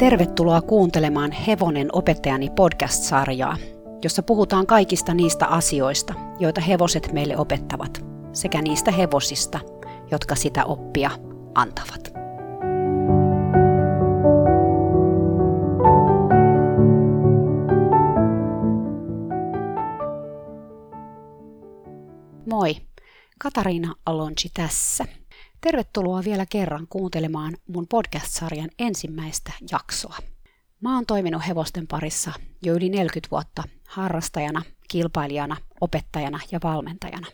Tervetuloa kuuntelemaan Hevonen opettajani podcast-sarjaa, jossa puhutaan kaikista niistä asioista, joita hevoset meille opettavat, sekä niistä hevosista, jotka sitä oppia antavat. Moi, Katariina Alonci tässä. Tervetuloa vielä kerran kuuntelemaan mun podcast-sarjan ensimmäistä jaksoa. Mä oon toiminut hevosten parissa jo yli 40 vuotta harrastajana, kilpailijana, opettajana ja valmentajana.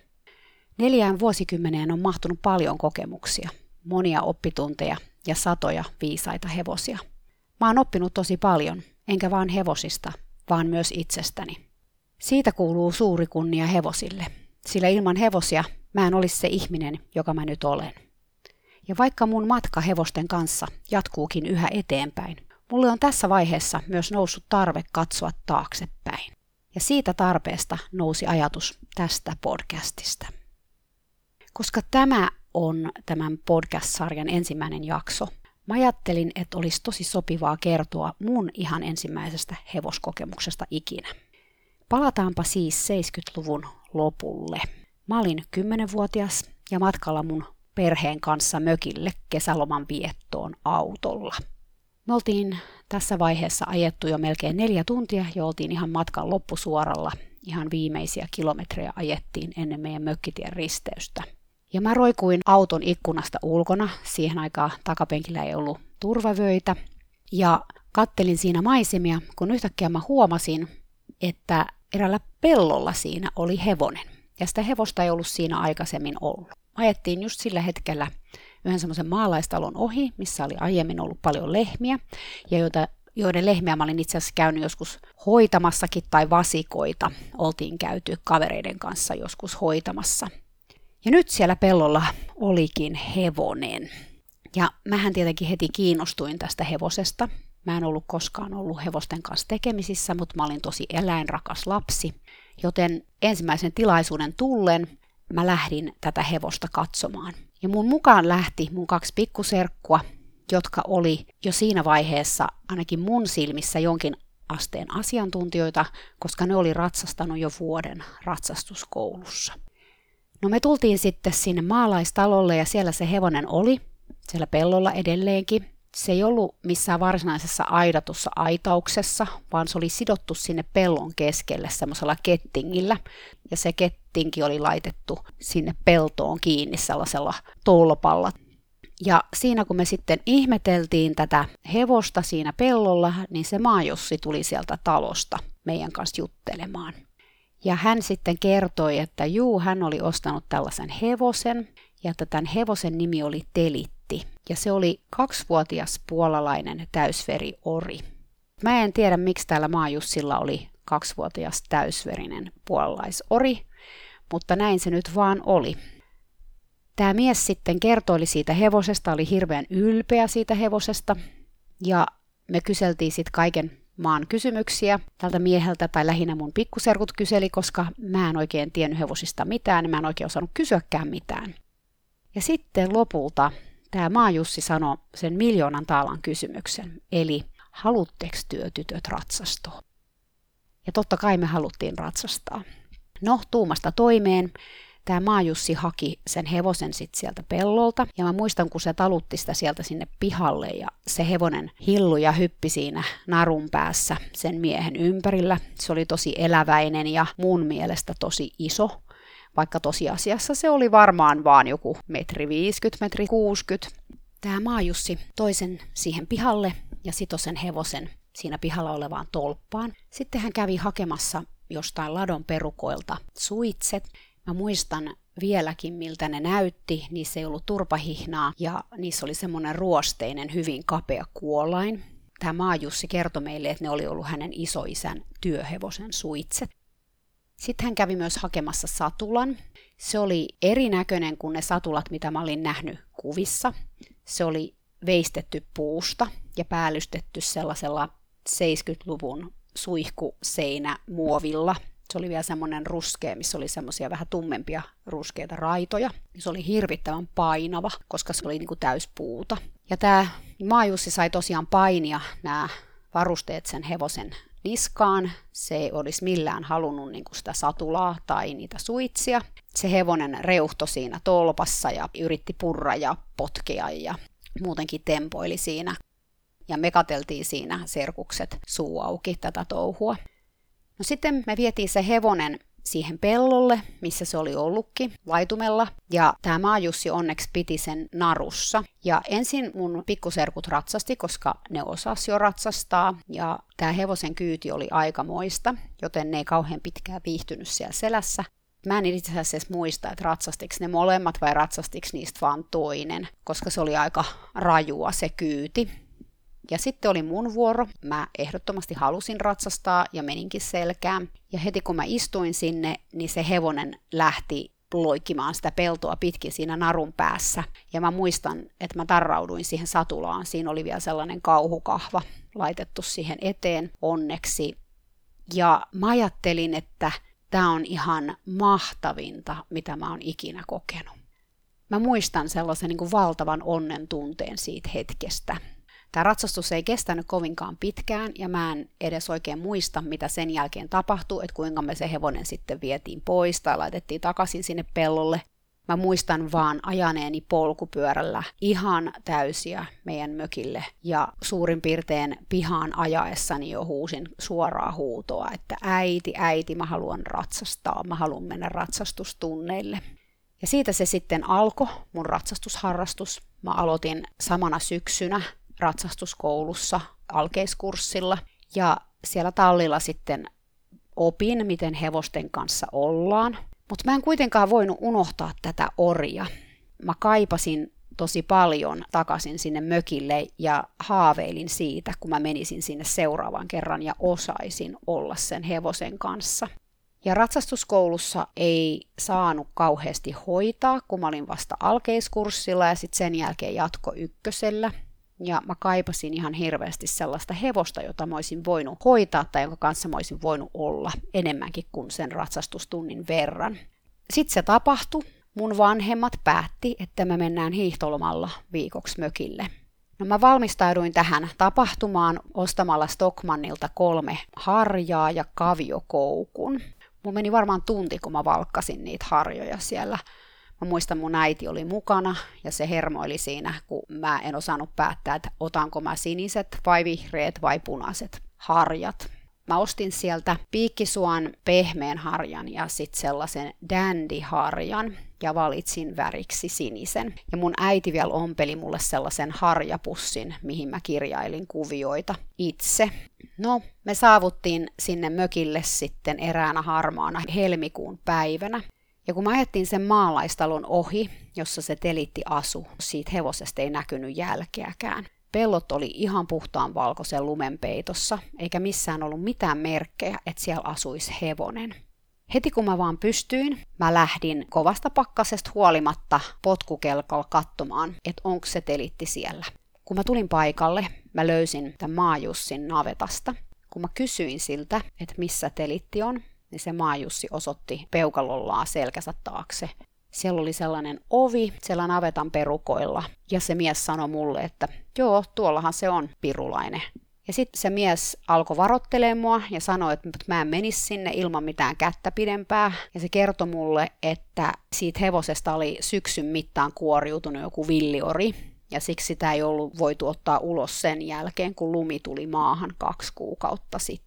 Neljään vuosikymmeneen on mahtunut paljon kokemuksia, monia oppitunteja ja satoja viisaita hevosia. Mä oon oppinut tosi paljon, enkä vaan hevosista, vaan myös itsestäni. Siitä kuuluu suuri kunnia hevosille, sillä ilman hevosia mä en olisi se ihminen, joka mä nyt olen. Ja vaikka mun matka hevosten kanssa jatkuukin yhä eteenpäin, mulle on tässä vaiheessa myös noussut tarve katsoa taaksepäin. Ja siitä tarpeesta nousi ajatus tästä podcastista. Koska tämä on tämän podcast-sarjan ensimmäinen jakso, mä ajattelin, että olisi tosi sopivaa kertoa mun ihan ensimmäisestä hevoskokemuksesta ikinä. Palataanpa siis 70-luvun lopulle. Mä olin 10-vuotias ja matkalla mun perheen kanssa mökille kesäloman viettoon autolla. Me oltiin tässä vaiheessa ajettu jo melkein neljä tuntia ja oltiin ihan matkan loppusuoralla. Ihan viimeisiä kilometrejä ajettiin ennen meidän mökkitien risteystä. Ja mä roikuin auton ikkunasta ulkona. Siihen aikaan takapenkillä ei ollut turvavöitä. Ja kattelin siinä maisemia, kun yhtäkkiä mä huomasin, että erällä pellolla siinä oli hevonen. Ja sitä hevosta ei ollut siinä aikaisemmin ollut ajettiin just sillä hetkellä yhden semmoisen maalaistalon ohi, missä oli aiemmin ollut paljon lehmiä, ja joita, joiden lehmiä mä olin itse asiassa käynyt joskus hoitamassakin, tai vasikoita oltiin käyty kavereiden kanssa joskus hoitamassa. Ja nyt siellä pellolla olikin hevonen. Ja mähän tietenkin heti kiinnostuin tästä hevosesta. Mä en ollut koskaan ollut hevosten kanssa tekemisissä, mutta mä olin tosi eläinrakas lapsi. Joten ensimmäisen tilaisuuden tullen mä lähdin tätä hevosta katsomaan. Ja mun mukaan lähti mun kaksi pikkuserkkua, jotka oli jo siinä vaiheessa ainakin mun silmissä jonkin asteen asiantuntijoita, koska ne oli ratsastanut jo vuoden ratsastuskoulussa. No me tultiin sitten sinne maalaistalolle ja siellä se hevonen oli, siellä pellolla edelleenkin. Se ei ollut missään varsinaisessa aidatussa aitauksessa, vaan se oli sidottu sinne pellon keskelle semmoisella kettingillä. Ja se kettinki oli laitettu sinne peltoon kiinni sellaisella tolpalla. Ja siinä kun me sitten ihmeteltiin tätä hevosta siinä pellolla, niin se maajossi tuli sieltä talosta meidän kanssa juttelemaan. Ja hän sitten kertoi, että juu, hän oli ostanut tällaisen hevosen, ja että tämän hevosen nimi oli Telit äiti, ja se oli kaksivuotias puolalainen täysveri ori. Mä en tiedä, miksi täällä Maajussilla oli kaksivuotias täysverinen puolalaisori, mutta näin se nyt vaan oli. Tämä mies sitten kertoi siitä hevosesta, oli hirveän ylpeä siitä hevosesta, ja me kyseltiin sitten kaiken maan kysymyksiä tältä mieheltä, tai lähinnä mun pikkuserkut kyseli, koska mä en oikein tiennyt hevosista mitään, niin mä en oikein osannut kysyäkään mitään. Ja sitten lopulta tämä Maajussi sanoi sen miljoonan taalan kysymyksen, eli halutteko työtytöt ratsastua? Ja totta kai me haluttiin ratsastaa. No, tuumasta toimeen. Tämä Maajussi haki sen hevosen sit sieltä pellolta, ja mä muistan, kun se talutti sitä sieltä sinne pihalle, ja se hevonen hillu ja hyppi siinä narun päässä sen miehen ympärillä. Se oli tosi eläväinen ja mun mielestä tosi iso vaikka tosiasiassa se oli varmaan vaan joku metri 50, metri 60. Tämä Maajussi toisen siihen pihalle ja sitoi sen hevosen siinä pihalla olevaan tolppaan. Sitten hän kävi hakemassa jostain ladon perukoilta suitset. Mä muistan vieläkin, miltä ne näytti. Niissä ei ollut turpahihnaa ja niissä oli semmoinen ruosteinen, hyvin kapea kuolain. Tämä Maajussi kertoi meille, että ne oli ollut hänen isoisän työhevosen suitset. Sitten hän kävi myös hakemassa satulan. Se oli erinäköinen kuin ne satulat, mitä mä olin nähnyt kuvissa. Se oli veistetty puusta ja päällystetty sellaisella 70-luvun suihkuseinä muovilla. Se oli vielä semmoinen ruskea, missä oli semmoisia vähän tummempia ruskeita raitoja. Se oli hirvittävän painava, koska se oli niin kuin täyspuuta. Ja tämä Maajussi sai tosiaan painia nämä varusteet sen hevosen niskaan. Se ei olisi millään halunnut niin kuin sitä satulaa tai niitä suitsia. Se hevonen reuhto siinä tolpassa ja yritti purra ja potkea ja muutenkin tempoili siinä. Ja me kateltiin siinä serkukset suu auki tätä touhua. No sitten me vietiin se hevonen siihen pellolle, missä se oli ollutkin, laitumella. Ja tämä maajussi onneksi piti sen narussa. Ja ensin mun pikkuserkut ratsasti, koska ne osas jo ratsastaa. Ja tämä hevosen kyyti oli aikamoista, joten ne ei kauhean pitkään viihtynyt siellä selässä. Mä en itse asiassa muista, että ratsastiks ne molemmat vai ratsastiks niistä vaan toinen, koska se oli aika rajua se kyyti. Ja sitten oli mun vuoro. Mä ehdottomasti halusin ratsastaa ja meninkin selkään. Ja heti kun mä istuin sinne, niin se hevonen lähti loikkimaan sitä peltoa pitkin siinä narun päässä. Ja mä muistan, että mä tarrauduin siihen satulaan. Siinä oli vielä sellainen kauhukahva laitettu siihen eteen onneksi. Ja mä ajattelin, että tämä on ihan mahtavinta, mitä mä oon ikinä kokenut. Mä muistan sellaisen niin kuin valtavan onnen tunteen siitä hetkestä. Tämä ratsastus ei kestänyt kovinkaan pitkään ja mä en edes oikein muista, mitä sen jälkeen tapahtui, että kuinka me se hevonen sitten vietiin pois tai laitettiin takaisin sinne pellolle. Mä muistan vaan ajaneeni polkupyörällä ihan täysiä meidän mökille ja suurin piirtein pihaan ajaessani jo huusin suoraa huutoa, että äiti, äiti, mä haluan ratsastaa, mä haluan mennä ratsastustunneille. Ja siitä se sitten alkoi, mun ratsastusharrastus. Mä aloitin samana syksynä ratsastuskoulussa alkeiskurssilla ja siellä tallilla sitten opin, miten hevosten kanssa ollaan. Mutta mä en kuitenkaan voinut unohtaa tätä orja. Mä kaipasin tosi paljon takaisin sinne mökille ja haaveilin siitä, kun mä menisin sinne seuraavan kerran ja osaisin olla sen hevosen kanssa. Ja ratsastuskoulussa ei saanut kauheasti hoitaa, kun mä olin vasta alkeiskurssilla ja sitten sen jälkeen jatko ykkösellä. Ja mä kaipasin ihan hirveästi sellaista hevosta, jota mä olisin voinut hoitaa tai jonka kanssa mä olisin voinut olla enemmänkin kuin sen ratsastustunnin verran. Sitten se tapahtui. Mun vanhemmat päätti, että me mennään hiihtolomalla viikoksi mökille. No mä valmistauduin tähän tapahtumaan ostamalla Stockmannilta kolme harjaa ja kaviokoukun. Mun meni varmaan tunti, kun mä valkkasin niitä harjoja siellä Mä muistan, mun äiti oli mukana ja se hermoili siinä, kun mä en osannut päättää, että otanko mä siniset vai vihreät vai punaiset harjat. Mä ostin sieltä piikkisuon pehmeän harjan ja sitten sellaisen dandy-harjan ja valitsin väriksi sinisen. Ja mun äiti vielä ompeli mulle sellaisen harjapussin, mihin mä kirjailin kuvioita itse. No, me saavuttiin sinne mökille sitten eräänä harmaana helmikuun päivänä. Ja kun mä ajettiin sen maalaistalon ohi, jossa se telitti asu, siitä hevosesta ei näkynyt jälkeäkään. Pellot oli ihan puhtaan valkoisen lumen peitossa, eikä missään ollut mitään merkkejä, että siellä asuisi hevonen. Heti kun mä vaan pystyin, mä lähdin kovasta pakkasesta huolimatta potkukelkalla katsomaan, että onko se telitti siellä. Kun mä tulin paikalle, mä löysin tämän maajussin navetasta. Kun mä kysyin siltä, että missä telitti on, niin se maajussi osoitti peukalollaan selkänsä taakse. Siellä oli sellainen ovi siellä navetan perukoilla, ja se mies sanoi mulle, että joo, tuollahan se on pirulainen. Ja sitten se mies alkoi varoittelemaan mua ja sanoi, että mä en menisi sinne ilman mitään kättä pidempää. Ja se kertoi mulle, että siitä hevosesta oli syksyn mittaan kuoriutunut joku villiori. Ja siksi sitä ei ollut voitu ottaa ulos sen jälkeen, kun lumi tuli maahan kaksi kuukautta sitten.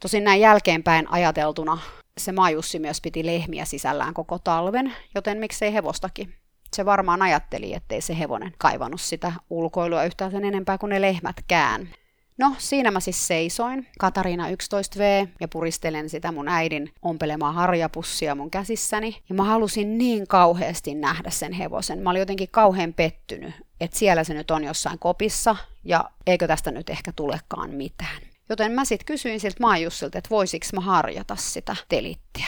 Tosin näin jälkeenpäin ajateltuna se majussi myös piti lehmiä sisällään koko talven, joten miksei hevostakin. Se varmaan ajatteli, ettei se hevonen kaivannut sitä ulkoilua yhtään sen enempää kuin ne lehmätkään. No, siinä mä siis seisoin, Katariina 11V, ja puristelen sitä mun äidin ompelemaa harjapussia mun käsissäni. Ja mä halusin niin kauheasti nähdä sen hevosen. Mä olin jotenkin kauhean pettynyt, että siellä se nyt on jossain kopissa, ja eikö tästä nyt ehkä tulekaan mitään. Joten mä sitten kysyin siltä Maajussilta, että voisiko mä harjata sitä telittiä.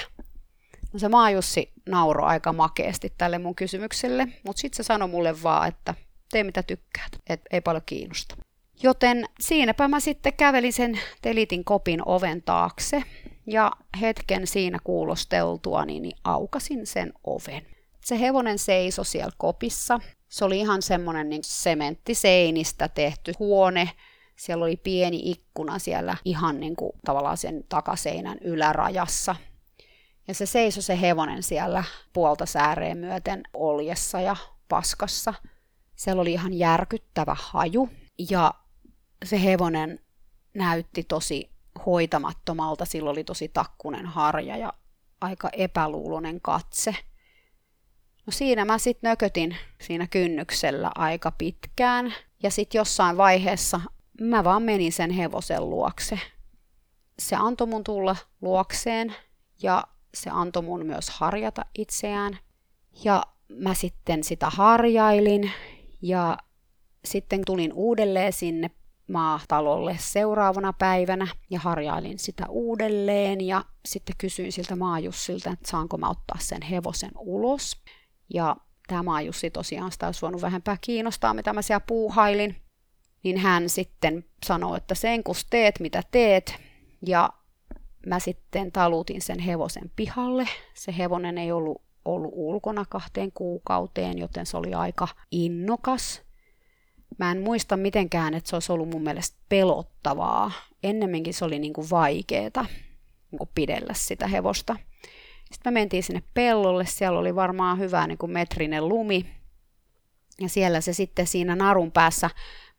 No se Maajussi nauroi aika makeasti tälle mun kysymykselle, mutta sitten se sanoi mulle vaan, että tee mitä tykkäät, et ei paljon kiinnosta. Joten siinäpä mä sitten kävelin sen telitin kopin oven taakse ja hetken siinä kuulosteltua niin aukasin sen oven. Se hevonen seisoi siellä kopissa Se oli ihan semmoinen niin sementtiseinistä tehty huone. Siellä oli pieni ikkuna siellä ihan niin kuin tavallaan sen takaseinän ylärajassa. Ja se seisoi se hevonen siellä puolta sääreen myöten oljessa ja paskassa. Siellä oli ihan järkyttävä haju ja se hevonen näytti tosi hoitamattomalta. Sillä oli tosi takkunen harja ja aika epäluulonen katse. No siinä mä sitten nökötin siinä kynnyksellä aika pitkään. Ja sitten jossain vaiheessa mä vaan menin sen hevosen luokse. Se antoi mun tulla luokseen ja se antoi mun myös harjata itseään. Ja mä sitten sitä harjailin ja sitten tulin uudelleen sinne maatalolle seuraavana päivänä ja harjailin sitä uudelleen ja sitten kysyin siltä maajussilta, että saanko mä ottaa sen hevosen ulos. Ja tämä maajussi tosiaan sitä olisi voinut vähempää kiinnostaa, mitä mä siellä puuhailin. Niin hän sitten sanoi, että sen kun teet mitä teet. Ja mä sitten talutin sen hevosen pihalle. Se hevonen ei ollut ollut ulkona kahteen kuukauteen, joten se oli aika innokas. Mä en muista mitenkään, että se olisi ollut mun mielestä pelottavaa. Ennemminkin se oli niin kuin vaikeeta niin kuin pidellä sitä hevosta. Sitten me mentiin sinne pellolle, siellä oli varmaan hyvä niin kuin metrinen lumi. Ja siellä se sitten siinä narun päässä,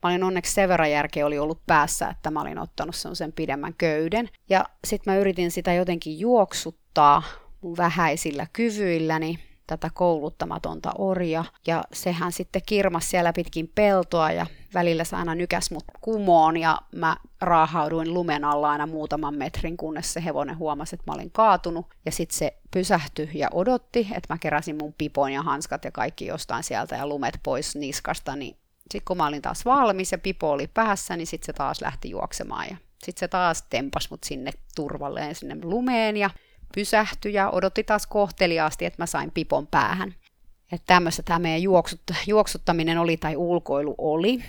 mä olin onneksi sen verran järkeä oli ollut päässä, että mä olin ottanut sen pidemmän köyden. Ja sitten mä yritin sitä jotenkin juoksuttaa mun vähäisillä kyvyilläni tätä kouluttamatonta orja. Ja sehän sitten kirmas siellä pitkin peltoa ja välillä se aina nykäs mut kumoon ja mä raahauduin lumen alla aina muutaman metrin, kunnes se hevonen huomasi, että mä olin kaatunut. Ja sitten se pysähtyi ja odotti, että mä keräsin mun pipon ja hanskat ja kaikki jostain sieltä ja lumet pois niskasta, niin sitten kun mä olin taas valmis ja pipo oli päässä, niin sitten se taas lähti juoksemaan ja sitten se taas tempas mut sinne turvalleen sinne lumeen ja pysähtyi ja odotti taas kohteliaasti, että mä sain pipon päähän. Että tämmöistä tämä meidän juoksut, juoksuttaminen oli tai ulkoilu oli.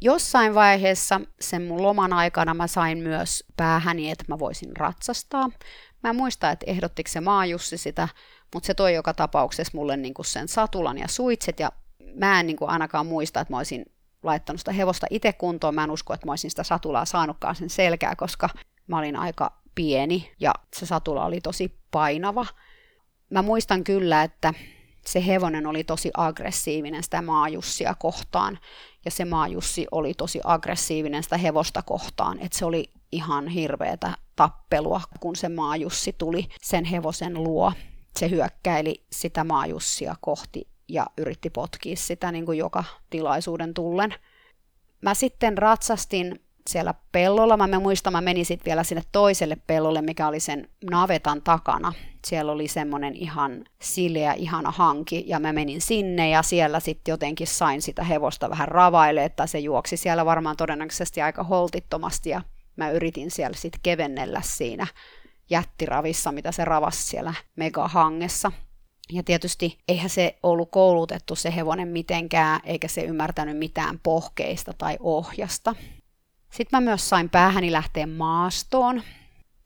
Jossain vaiheessa sen mun loman aikana mä sain myös päähäni, että mä voisin ratsastaa. Mä en muista, että ehdottiko se maajussi sitä, mutta se toi joka tapauksessa mulle niinku sen satulan ja suitset ja mä en niinku ainakaan muista, että mä olisin laittanut sitä hevosta itse kuntoon. Mä en usko, että mä olisin sitä satulaa saanutkaan sen selkää, koska mä olin aika pieni ja se satula oli tosi painava. Mä muistan kyllä, että se hevonen oli tosi aggressiivinen sitä maajussia kohtaan ja se maajussi oli tosi aggressiivinen sitä hevosta kohtaan, että se oli ihan hirveätä tappelua, kun se maajussi tuli sen hevosen luo. Se hyökkäili sitä maajussia kohti ja yritti potkia sitä niin kuin joka tilaisuuden tullen. Mä sitten ratsastin siellä pellolla. Mä muistan, mä menin sitten vielä sinne toiselle pellolle, mikä oli sen navetan takana. Siellä oli semmoinen ihan sileä, ihana hanki, ja mä menin sinne, ja siellä sitten jotenkin sain sitä hevosta vähän ravaille, että se juoksi siellä varmaan todennäköisesti aika holtittomasti, ja mä yritin siellä sitten kevennellä siinä jättiravissa, mitä se ravasi siellä megahangessa. Ja tietysti eihän se ollut koulutettu se hevonen mitenkään, eikä se ymmärtänyt mitään pohkeista tai ohjasta. Sitten mä myös sain päähäni lähteä maastoon.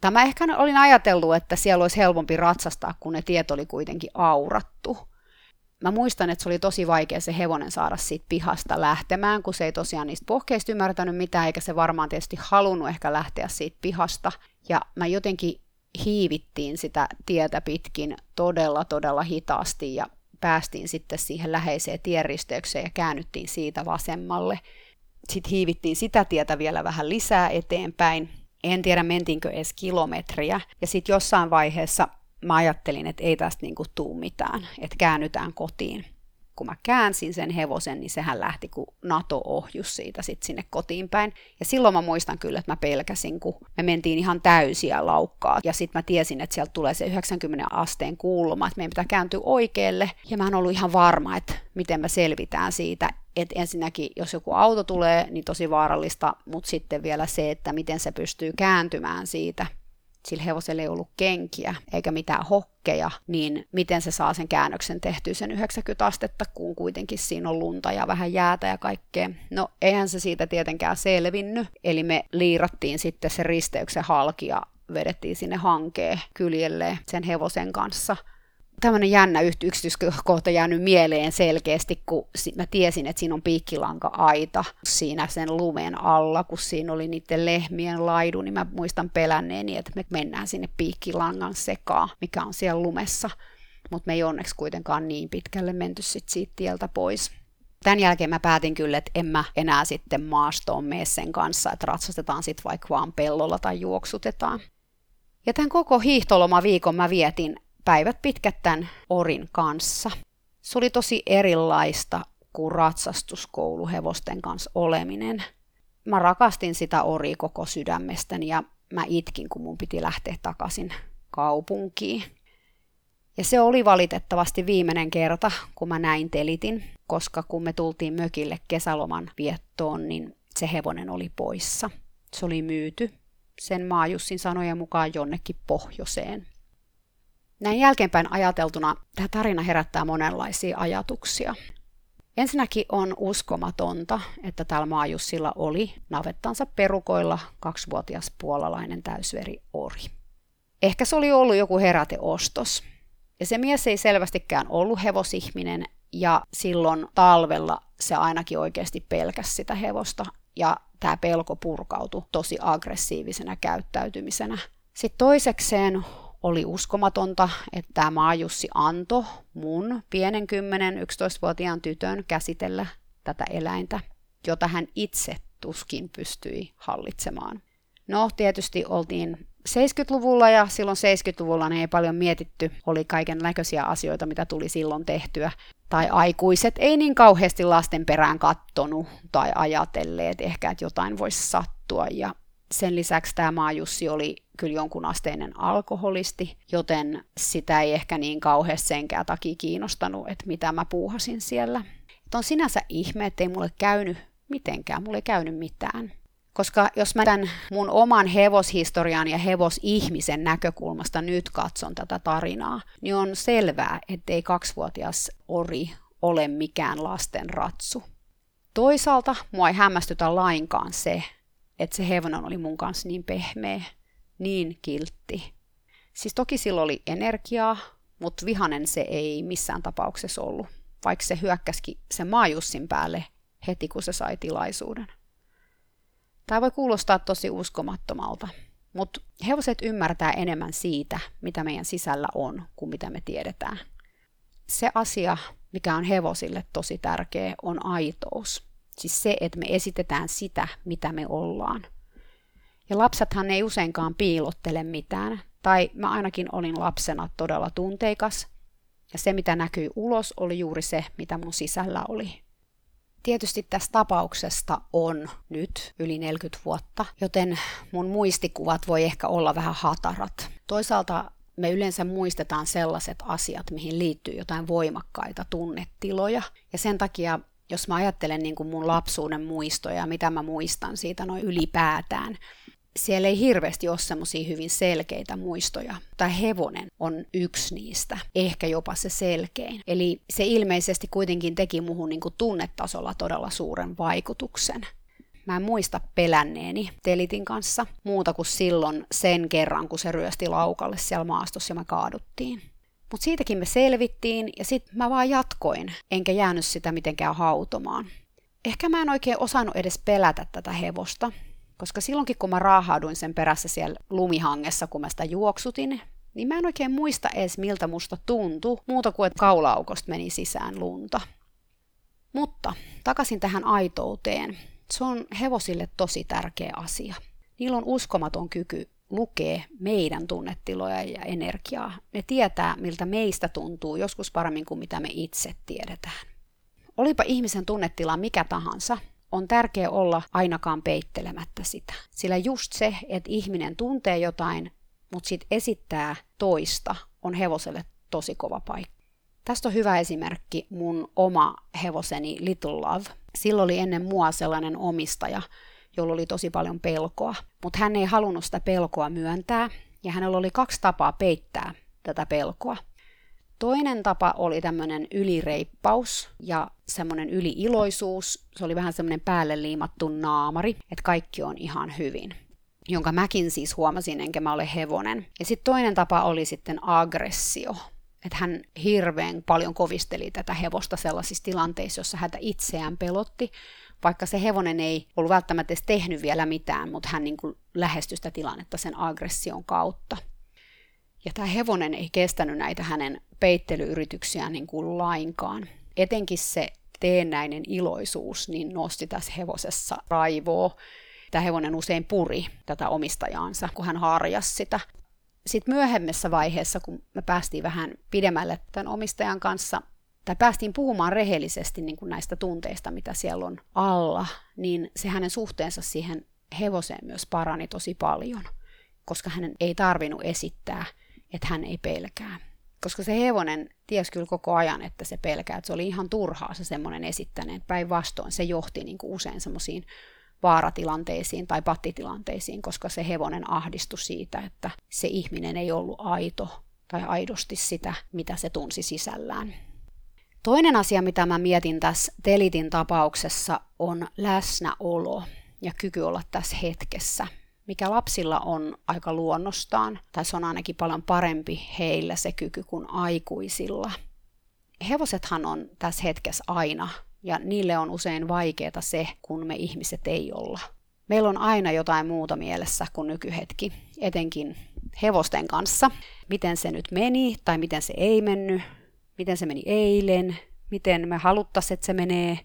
Tämä ehkä olin ajatellut, että siellä olisi helpompi ratsastaa, kun ne tiet oli kuitenkin aurattu. Mä muistan, että se oli tosi vaikea se hevonen saada siitä pihasta lähtemään, kun se ei tosiaan niistä pohkeista ymmärtänyt mitään, eikä se varmaan tietysti halunnut ehkä lähteä siitä pihasta. Ja mä jotenkin hiivittiin sitä tietä pitkin todella, todella hitaasti ja päästiin sitten siihen läheiseen tienristeykseen ja käännyttiin siitä vasemmalle sitten hiivittiin sitä tietä vielä vähän lisää eteenpäin. En tiedä, mentiinkö edes kilometriä. Ja sitten jossain vaiheessa mä ajattelin, että ei tästä niinku tuu mitään, että käännytään kotiin. Kun mä käänsin sen hevosen, niin sehän lähti kuin NATO-ohjus siitä sitten sinne kotiin päin. Ja silloin mä muistan kyllä, että mä pelkäsin, kun me mentiin ihan täysiä laukkaa. Ja sitten mä tiesin, että sieltä tulee se 90 asteen kulma, että meidän pitää kääntyä oikealle. Ja mä en ollut ihan varma, että miten me selvitään siitä että ensinnäkin, jos joku auto tulee, niin tosi vaarallista, mutta sitten vielä se, että miten se pystyy kääntymään siitä. Sillä hevosella ei ollut kenkiä eikä mitään hokkeja, niin miten se saa sen käännöksen tehtyä sen 90 astetta, kun kuitenkin siinä on lunta ja vähän jäätä ja kaikkea. No eihän se siitä tietenkään selvinnyt, eli me liirattiin sitten se risteyksen halki ja vedettiin sinne hankeen kyljelle sen hevosen kanssa – tämmöinen jännä yksityiskohta jäänyt mieleen selkeästi, kun mä tiesin, että siinä on piikkilanka-aita siinä sen lumen alla, kun siinä oli niiden lehmien laidu, niin mä muistan pelänneeni, että me mennään sinne piikkilangan sekaan, mikä on siellä lumessa. Mutta me ei onneksi kuitenkaan niin pitkälle menty sit siitä tieltä pois. Tämän jälkeen mä päätin kyllä, että en mä enää sitten maastoon mene sen kanssa, että ratsastetaan sitten vaikka vaan pellolla tai juoksutetaan. Ja tämän koko hiihtolomaviikon mä vietin päivät pitkät tämän Orin kanssa. Se oli tosi erilaista kuin ratsastuskouluhevosten kanssa oleminen. Mä rakastin sitä Ori koko sydämestäni ja mä itkin, kun mun piti lähteä takaisin kaupunkiin. Ja se oli valitettavasti viimeinen kerta, kun mä näin telitin, koska kun me tultiin mökille kesäloman viettoon, niin se hevonen oli poissa. Se oli myyty sen maajussin sanojen mukaan jonnekin pohjoiseen. Näin jälkeenpäin ajateltuna tämä tarina herättää monenlaisia ajatuksia. Ensinnäkin on uskomatonta, että täällä maajussilla oli navettansa perukoilla kaksivuotias puolalainen täysveri ori. Ehkä se oli ollut joku heräteostos. Ja se mies ei selvästikään ollut hevosihminen, ja silloin talvella se ainakin oikeasti pelkäsi sitä hevosta, ja tämä pelko purkautui tosi aggressiivisena käyttäytymisenä. Sitten toisekseen oli uskomatonta, että tämä maajussi antoi mun pienen 10-11-vuotiaan tytön käsitellä tätä eläintä, jota hän itse tuskin pystyi hallitsemaan. No, tietysti oltiin 70-luvulla ja silloin 70-luvulla ne ei paljon mietitty, oli kaiken näköisiä asioita, mitä tuli silloin tehtyä. Tai aikuiset ei niin kauheasti lasten perään kattonut tai ajatelleet ehkä, että jotain voisi sattua. Ja sen lisäksi tämä maajussi oli kyllä jonkun asteinen alkoholisti, joten sitä ei ehkä niin kauheasti senkään takia kiinnostanut, että mitä mä puuhasin siellä. Et on sinänsä ihme, että ei mulle käynyt mitenkään, mulle ei käynyt mitään. Koska jos mä tämän mun oman hevoshistorian ja hevosihmisen näkökulmasta nyt katson tätä tarinaa, niin on selvää, ettei kaksivuotias ori ole mikään lasten ratsu. Toisaalta mua ei hämmästytä lainkaan se, että se hevonen oli mun kanssa niin pehmeä, niin kiltti. Siis toki sillä oli energiaa, mutta vihanen se ei missään tapauksessa ollut, vaikka se hyökkäski sen maajussin päälle heti kun se sai tilaisuuden. Tämä voi kuulostaa tosi uskomattomalta, mutta hevoset ymmärtää enemmän siitä, mitä meidän sisällä on, kuin mitä me tiedetään. Se asia, mikä on hevosille tosi tärkeä, on aitous. Siis se, että me esitetään sitä, mitä me ollaan. Ja lapsethan ei useinkaan piilottele mitään, tai mä ainakin olin lapsena todella tunteikas, ja se, mitä näkyi ulos, oli juuri se, mitä mun sisällä oli. Tietysti tästä tapauksesta on nyt yli 40 vuotta, joten mun muistikuvat voi ehkä olla vähän hatarat. Toisaalta me yleensä muistetaan sellaiset asiat, mihin liittyy jotain voimakkaita tunnetiloja. Ja sen takia, jos mä ajattelen niin kuin mun lapsuuden muistoja, mitä mä muistan siitä noin ylipäätään, siellä ei hirveästi ole semmoisia hyvin selkeitä muistoja. Tämä hevonen on yksi niistä, ehkä jopa se selkein. Eli se ilmeisesti kuitenkin teki muhun niin kuin tunnetasolla todella suuren vaikutuksen. Mä en muista pelänneeni Telitin kanssa muuta kuin silloin sen kerran, kun se ryösti laukalle siellä maastossa ja me kaaduttiin. Mutta siitäkin me selvittiin ja sitten mä vaan jatkoin, enkä jäänyt sitä mitenkään hautomaan. Ehkä mä en oikein osannut edes pelätä tätä hevosta, koska silloinkin kun mä raahauduin sen perässä siellä lumihangessa, kun mä sitä juoksutin, niin mä en oikein muista edes miltä musta tuntui, muuta kuin että kaulaukosta meni sisään lunta. Mutta takaisin tähän aitouteen. Se on hevosille tosi tärkeä asia. Niillä on uskomaton kyky lukee meidän tunnetiloja ja energiaa. Ne tietää, miltä meistä tuntuu, joskus paremmin kuin mitä me itse tiedetään. Olipa ihmisen tunnetila mikä tahansa, on tärkeää olla ainakaan peittelemättä sitä. Sillä just se, että ihminen tuntee jotain, mutta sitten esittää toista, on hevoselle tosi kova paikka. Tästä on hyvä esimerkki mun oma hevoseni Little Love. Sillä oli ennen mua sellainen omistaja, jolla oli tosi paljon pelkoa, mutta hän ei halunnut sitä pelkoa myöntää, ja hänellä oli kaksi tapaa peittää tätä pelkoa. Toinen tapa oli tämmöinen ylireippaus ja semmoinen yliiloisuus. Se oli vähän semmoinen päälle liimattu naamari, että kaikki on ihan hyvin jonka mäkin siis huomasin, enkä mä ole hevonen. Ja sitten toinen tapa oli sitten aggressio. että hän hirveän paljon kovisteli tätä hevosta sellaisissa tilanteissa, jossa häntä itseään pelotti, vaikka se hevonen ei ollut välttämättä edes tehnyt vielä mitään, mutta hän niin lähestyi sitä tilannetta sen aggression kautta. Ja tämä hevonen ei kestänyt näitä hänen peittelyyrityksiään niin kuin lainkaan. Etenkin se teennäinen iloisuus niin nosti tässä hevosessa raivoa. Tämä hevonen usein puri tätä omistajaansa, kun hän harjasi sitä. Sitten myöhemmässä vaiheessa, kun me päästiin vähän pidemmälle tämän omistajan kanssa, tai päästiin puhumaan rehellisesti niin kuin näistä tunteista, mitä siellä on alla, niin se hänen suhteensa siihen hevoseen myös parani tosi paljon, koska hänen ei tarvinnut esittää, että hän ei pelkää. Koska se hevonen tiesi kyllä koko ajan, että se pelkää, että se oli ihan turhaa se semmoinen esittäinen. Päinvastoin se johti niin kuin usein semmoisiin vaaratilanteisiin tai pattitilanteisiin, koska se hevonen ahdistui siitä, että se ihminen ei ollut aito tai aidosti sitä, mitä se tunsi sisällään. Toinen asia, mitä mä mietin tässä Telitin tapauksessa, on läsnäolo ja kyky olla tässä hetkessä, mikä lapsilla on aika luonnostaan, tai se on ainakin paljon parempi heillä se kyky kuin aikuisilla. Hevosethan on tässä hetkessä aina, ja niille on usein vaikeaa se, kun me ihmiset ei olla. Meillä on aina jotain muuta mielessä kuin nykyhetki, etenkin hevosten kanssa. Miten se nyt meni tai miten se ei mennyt, miten se meni eilen, miten me haluttaisiin, että se menee,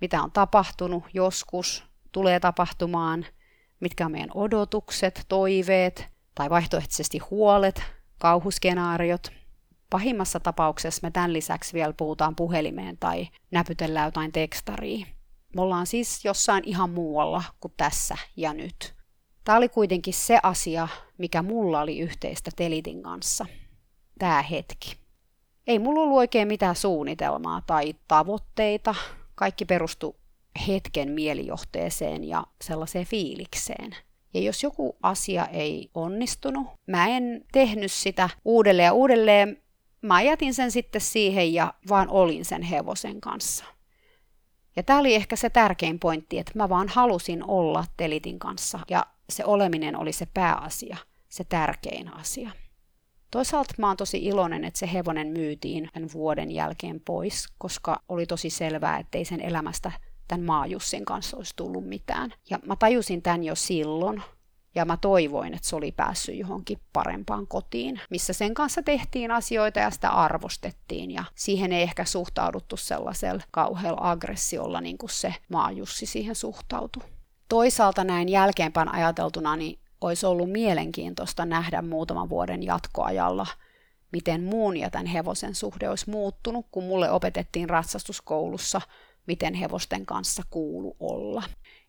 mitä on tapahtunut joskus, tulee tapahtumaan, mitkä on meidän odotukset, toiveet tai vaihtoehtoisesti huolet, kauhuskenaariot. Pahimmassa tapauksessa me tämän lisäksi vielä puhutaan puhelimeen tai näpytellään jotain tekstaria. Me ollaan siis jossain ihan muualla kuin tässä ja nyt. Tämä oli kuitenkin se asia, mikä mulla oli yhteistä Telitin kanssa. Tämä hetki. Ei mulla ollut oikein mitään suunnitelmaa tai tavoitteita. Kaikki perustui hetken mielijohteeseen ja sellaiseen fiilikseen. Ja jos joku asia ei onnistunut, mä en tehnyt sitä uudelleen ja uudelleen. Mä jätin sen sitten siihen ja vaan olin sen hevosen kanssa. Ja tämä oli ehkä se tärkein pointti, että mä vaan halusin olla Telitin kanssa ja se oleminen oli se pääasia, se tärkein asia. Toisaalta mä oon tosi iloinen, että se hevonen myytiin tämän vuoden jälkeen pois, koska oli tosi selvää, ettei sen elämästä tämän Maajussin kanssa olisi tullut mitään. Ja mä tajusin tämän jo silloin, ja mä toivoin, että se oli päässyt johonkin parempaan kotiin, missä sen kanssa tehtiin asioita ja sitä arvostettiin. Ja siihen ei ehkä suhtauduttu sellaisella kauhealla aggressiolla, niin kuin se Maajussi siihen suhtautui. Toisaalta näin jälkeenpäin ajateltuna, niin olisi ollut mielenkiintoista nähdä muutaman vuoden jatkoajalla, miten muun ja tämän hevosen suhde olisi muuttunut, kun mulle opetettiin ratsastuskoulussa, miten hevosten kanssa kuulu olla.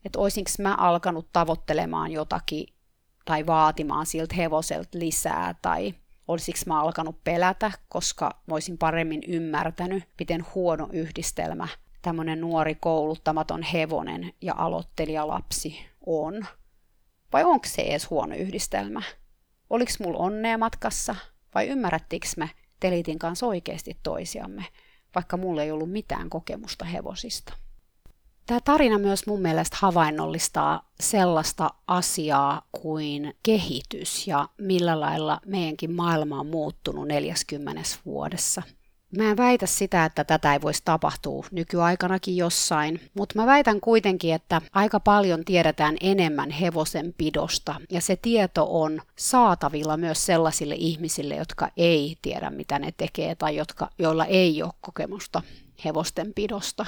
Että olisinko mä alkanut tavoittelemaan jotakin tai vaatimaan siltä hevoselta lisää tai olisiko mä alkanut pelätä, koska mä olisin paremmin ymmärtänyt, miten huono yhdistelmä tämmöinen nuori kouluttamaton hevonen ja aloittelijalapsi on. Vai onko se edes huono yhdistelmä? Oliko mulla onnea matkassa vai ymmärrättikö me Telitin kanssa oikeasti toisiamme, vaikka mulla ei ollut mitään kokemusta hevosista? Tämä tarina myös mun mielestä havainnollistaa sellaista asiaa kuin kehitys ja millä lailla meidänkin maailma on muuttunut 40 vuodessa – Mä en väitä sitä, että tätä ei voisi tapahtua nykyaikanakin jossain, mutta mä väitän kuitenkin, että aika paljon tiedetään enemmän hevosen pidosta ja se tieto on saatavilla myös sellaisille ihmisille, jotka ei tiedä mitä ne tekee tai jotka, joilla ei ole kokemusta hevosten pidosta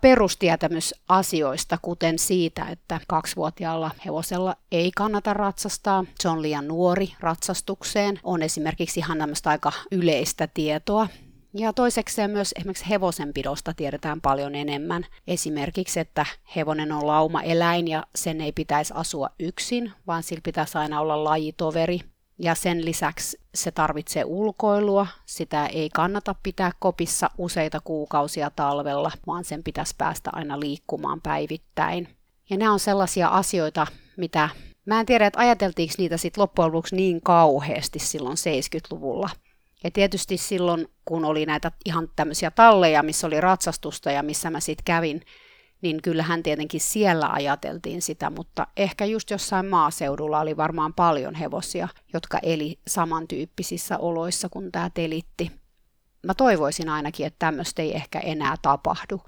perustietämys asioista, kuten siitä, että kaksivuotiaalla hevosella ei kannata ratsastaa, se on liian nuori ratsastukseen, on esimerkiksi ihan aika yleistä tietoa. Ja toisekseen myös esimerkiksi hevosenpidosta tiedetään paljon enemmän. Esimerkiksi, että hevonen on lauma-eläin ja sen ei pitäisi asua yksin, vaan sillä pitäisi aina olla lajitoveri. Ja sen lisäksi se tarvitsee ulkoilua, sitä ei kannata pitää kopissa useita kuukausia talvella, vaan sen pitäisi päästä aina liikkumaan päivittäin. Ja nämä on sellaisia asioita, mitä mä en tiedä, että ajateltiinko niitä sitten loppujen lopuksi niin kauheasti silloin 70-luvulla – ja tietysti silloin, kun oli näitä ihan tämmöisiä talleja, missä oli ratsastusta ja missä mä sitten kävin, niin kyllähän tietenkin siellä ajateltiin sitä, mutta ehkä just jossain maaseudulla oli varmaan paljon hevosia, jotka eli samantyyppisissä oloissa kuin tämä telitti. mä toivoisin ainakin, että tämmöistä ei ehkä enää tapahdu.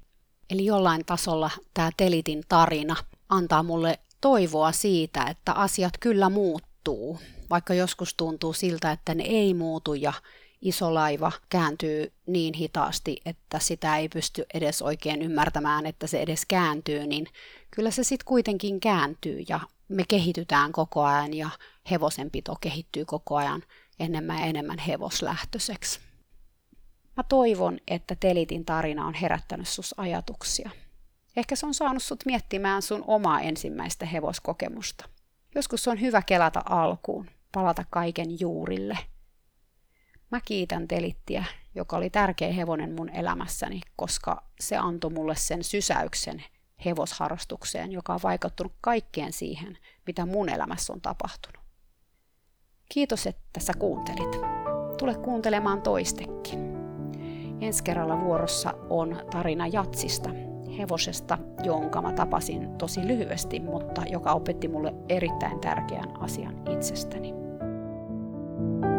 Eli jollain tasolla tämä Telitin tarina antaa mulle toivoa siitä, että asiat kyllä muuttuu, vaikka joskus tuntuu siltä, että ne ei muutu ja iso laiva kääntyy niin hitaasti, että sitä ei pysty edes oikein ymmärtämään, että se edes kääntyy, niin kyllä se sitten kuitenkin kääntyy ja me kehitytään koko ajan ja hevosenpito kehittyy koko ajan enemmän ja enemmän hevoslähtöiseksi. Mä toivon, että Telitin tarina on herättänyt sus ajatuksia. Ehkä se on saanut sut miettimään sun omaa ensimmäistä hevoskokemusta. Joskus on hyvä kelata alkuun, palata kaiken juurille. Mä kiitän Telittiä, joka oli tärkeä hevonen mun elämässäni, koska se antoi mulle sen sysäyksen hevosharrastukseen, joka on vaikuttanut kaikkeen siihen, mitä mun elämässä on tapahtunut. Kiitos, että sä kuuntelit. Tule kuuntelemaan toistekin. Ensi kerralla vuorossa on tarina Jatsista, hevosesta, jonka mä tapasin tosi lyhyesti, mutta joka opetti mulle erittäin tärkeän asian itsestäni. thank you